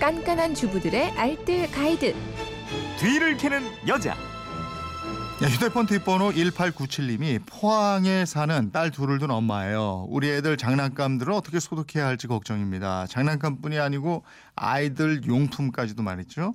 깐깐한 주부들의 알뜰 가이드. 뒤를 캐는 여자. 야, 휴대폰 뒷번호 1897님이 포항에 사는 딸 둘을 둔 엄마예요. 우리 애들 장난감들을 어떻게 소독해야 할지 걱정입니다. 장난감뿐이 아니고 아이들 용품까지도 말이죠.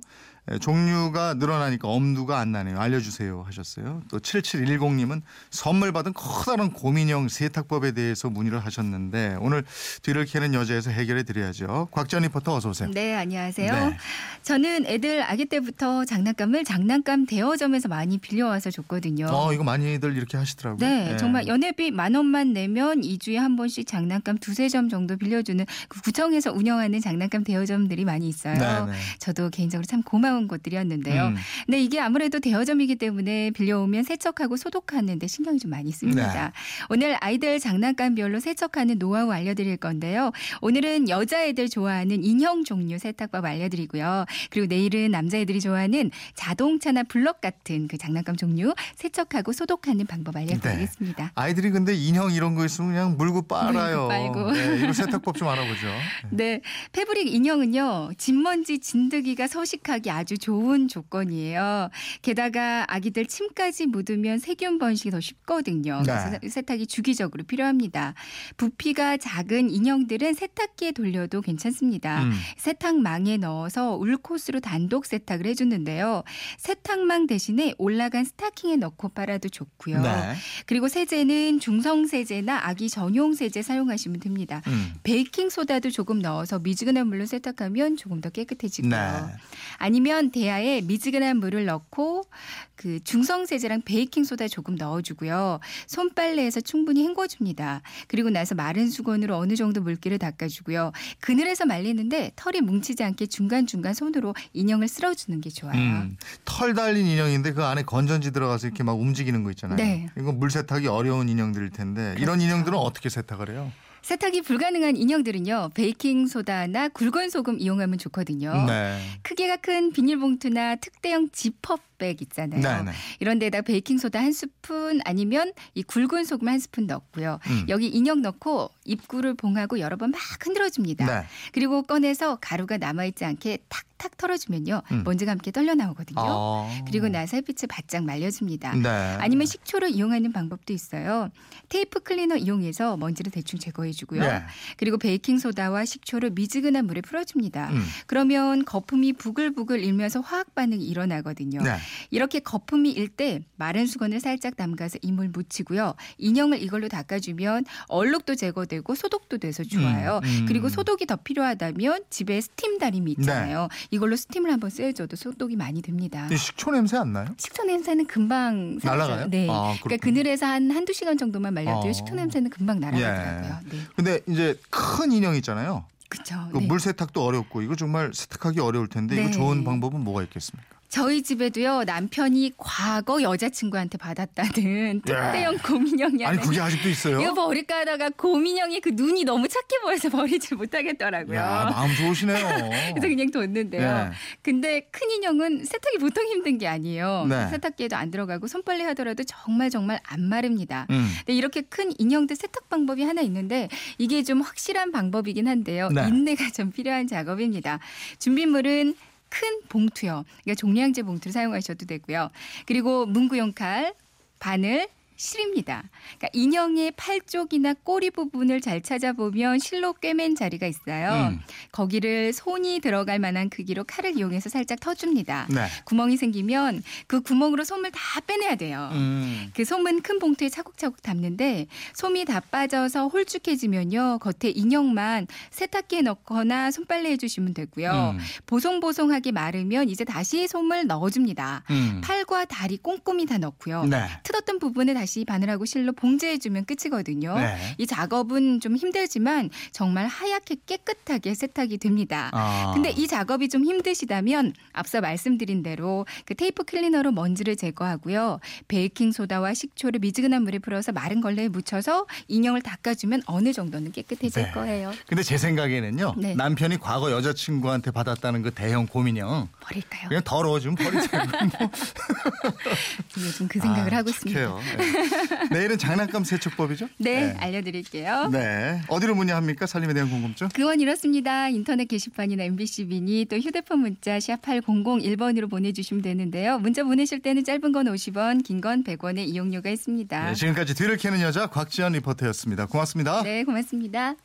예, 종류가 늘어나니까 엄두가 안 나네요. 알려주세요 하셨어요. 또 7710님은 선물 받은 커다란 곰인형 세탁법에 대해서 문의를 하셨는데 오늘 뒤를 캐는 여자에서 해결해 드려야죠. 곽전 리포터 어서 오세요. 네, 안녕하세요. 네. 저는 애들 아기 때부터 장난감을 장난감 대여점에서 많이 빌려와서 줬거든요. 어 이거 많이들 이렇게 하시더라고요. 네, 예. 정말 연회비 만 원만 내면 2주에 한 번씩 장난감 두세 점 정도 빌려주는 그 구청에서 운영하는 장난감 대여점들이 많이 있어요. 네, 네. 저도 개인적으로 참 고마 운 곳들이었는데요. 음. 근데 이게 아무래도 대여점이기 때문에 빌려오면 세척하고 소독하는데 신경이 좀 많이 씁니다. 네. 오늘 아이들 장난감별로 세척하는 노하우 알려드릴 건데요. 오늘은 여자애들 좋아하는 인형 종류 세탁법 알려드리고요. 그리고 내일은 남자애들이 좋아하는 자동차나 블럭 같은 그 장난감 종류 세척하고 소독하는 방법 알려드리겠습니다. 아이들이 근데 인형 이런 거 있으면 그냥 물고 빨아요. 물고 빨고. 네, 이거 세탁법 좀 알아보죠. 네, 패브릭 인형은요 진먼지 진드기가 서식하기 아주 좋은 조건이에요. 게다가 아기들 침까지 묻으면 세균 번식이 더 쉽거든요. 그래서 네. 세탁이 주기적으로 필요합니다. 부피가 작은 인형들은 세탁기에 돌려도 괜찮습니다. 음. 세탁망에 넣어서 울코스로 단독 세탁을 해주는데요. 세탁망 대신에 올라간 스타킹에 넣고 빨아도 좋고요. 네. 그리고 세제는 중성 세제나 아기 전용 세제 사용하시면 됩니다. 음. 베이킹 소다도 조금 넣어서 미지근한 물로 세탁하면 조금 더 깨끗해지고요. 네. 아니면 대야에 미지근한 물을 넣고 그 중성 세제랑 베이킹 소다 조금 넣어주고요. 손빨래에서 충분히 헹궈줍니다. 그리고 나서 마른 수건으로 어느 정도 물기를 닦아주고요. 그늘에서 말리는데 털이 뭉치지 않게 중간 중간 손으로 인형을 쓸어주는 게 좋아요. 음. 털 달린 인형인데 그 안에 건전지 들어가서 이렇게 막 움직이는 거 있잖아요. 네. 이거 물 세탁이 어려운 인형들일 텐데 이런 그렇죠. 인형들은 어떻게 세탁을 해요? 세탁이 불가능한 인형들은요. 베이킹 소다나 굵은 소금 이용하면 좋거든요. 네. 크기가 큰 비닐봉투나 특대형 지퍼백 있잖아요. 네, 네. 이런 데다 베이킹 소다 한 스푼 아니면 이 굵은 소금 한 스푼 넣고요. 음. 여기 인형 넣고 입구를 봉하고 여러 번 막 흔들어 줍니다. 네. 그리고 꺼내서 가루가 남아 있지 않게 탁탁 털어주면요. 음. 먼지가 함께 떨려 나오거든요. 아. 그리고 나서 햇빛에 바짝 말려줍니다. 네. 아니면 식초를 이용하는 방법도 있어요. 테이프 클리너 이용해서 먼지를 대충 제거해주고요. 네. 그리고 베이킹 소다와 식초를 미지근한 물에 풀어줍니다. 음. 그러면 거품이 부글부글 일면서 화학 반응이 일어나거든요. 네. 이렇게 거품이 일 때 마른 수건을 살짝 담가서 이 물 묻히고요. 인형을 이걸로 닦아주면 얼룩도 제거되고 소독도 돼서 좋아요. 음, 음. 그리고 소독이 더 필요하다면 집에 스팀 다림이 있잖아요. 이걸로 스팀을 한번 쐬줘도 소독이 많이 됩니다. 이 식초 냄새 안 나요? 식초 냄새는 금방. 날아가요? 네. 아, 그러니까. 그늘에서 한 한두 시간 정도만 말려도요. 어. 식초 냄새는 금방 날아가더라고요. 네. 근데 이제 큰 인형 있잖아요. 그렇죠. 그 물 세탁도 어렵고 이거 정말 세탁하기 어려울 텐데 이거 네. 좋은 방법은 뭐가 있겠습니까? 저희 집에도요 남편이 과거 여자친구한테 받았다는 특대형 곰인형이 아니 그게 아직도 있어요? 이거 버릴까 하다가 곰인형이 그 눈이 너무 착해 보여서 버리지 못하겠더라고요. 야 마음 좋으시네요. 그래서 그냥 뒀는데요. 네. 근데 큰 인형은 세탁이 보통 힘든 게 아니에요. 네. 세탁기에도 안 들어가고 손빨래 하더라도 정말 정말 안 마릅니다. 음. 근데 이렇게 큰 인형들 세탁 방법이 하나 있는데 이게 좀 확실한 방법이긴 한데요. 네. 인내가 좀 필요한 작업입니다. 준비물은 큰 봉투요. 그러니까 종량제 봉투를 사용하셔도 되고요. 그리고 문구용 칼, 바늘, 실입니다. 그러니까 인형의 팔 쪽이나 꼬리 부분을 잘 찾아보면 실로 꿰맨 자리가 있어요. 음. 거기를 손이 들어갈 만한 크기로 칼을 이용해서 살짝 터줍니다. 네. 구멍이 생기면 그 구멍으로 솜을 다 빼내야 돼요. 음. 그 솜은 큰 봉투에 차곡차곡 담는데 솜이 다 빠져서 홀쭉해지면요 겉에 인형만 세탁기에 넣거나 손빨래 해주시면 되고요 음. 보송보송하게 마르면 이제 다시 솜을 넣어줍니다 음. 팔과 다리 꼼꼼히 다 넣고요 네. 틀었던 부분에 다시 바늘하고 실로 봉제해주면 끝이거든요 네. 이 작업은 좀 힘들지만 정말 하얗게 깨끗하게 세탁이 됩니다 아. 근데 이 작업이 좀 힘드시다면 앞서 말씀드린 대로 그 테이프 클리너로 먼지를 제거하고요. 베이킹 소다와 식초를 미지근한 물에 풀어서 마른 걸레에 묻혀서 인형을 닦아주면 어느 정도는 깨끗해질 네. 거예요. 근데 제 생각에는요. 네. 남편이 과거 여자친구한테 받았다는 그 대형 곰인형 버릴까요? 그냥 더러워지면 버리자고 뭐. 요즘 그 생각을 아, 하고 있습니다. 착해요. 네. 내일은 장난감 세척법이죠? 네, 알려드릴게요. 네. 어디로 문의합니까? 살림에 대한 궁금증? 그건 이렇습니다. 인터넷 게시판이나 MBC 미니 또 휴대폰 문자 샵 8001번으로 보내주시면 되는데요. 문자 보내실 때는 짧은 건 50원, 긴 건 100원의 이용료가 있습니다. 네, 지금까지 뒤를 캐는 여자 곽지연 리포터였습니다. 고맙습니다. 네, 고맙습니다.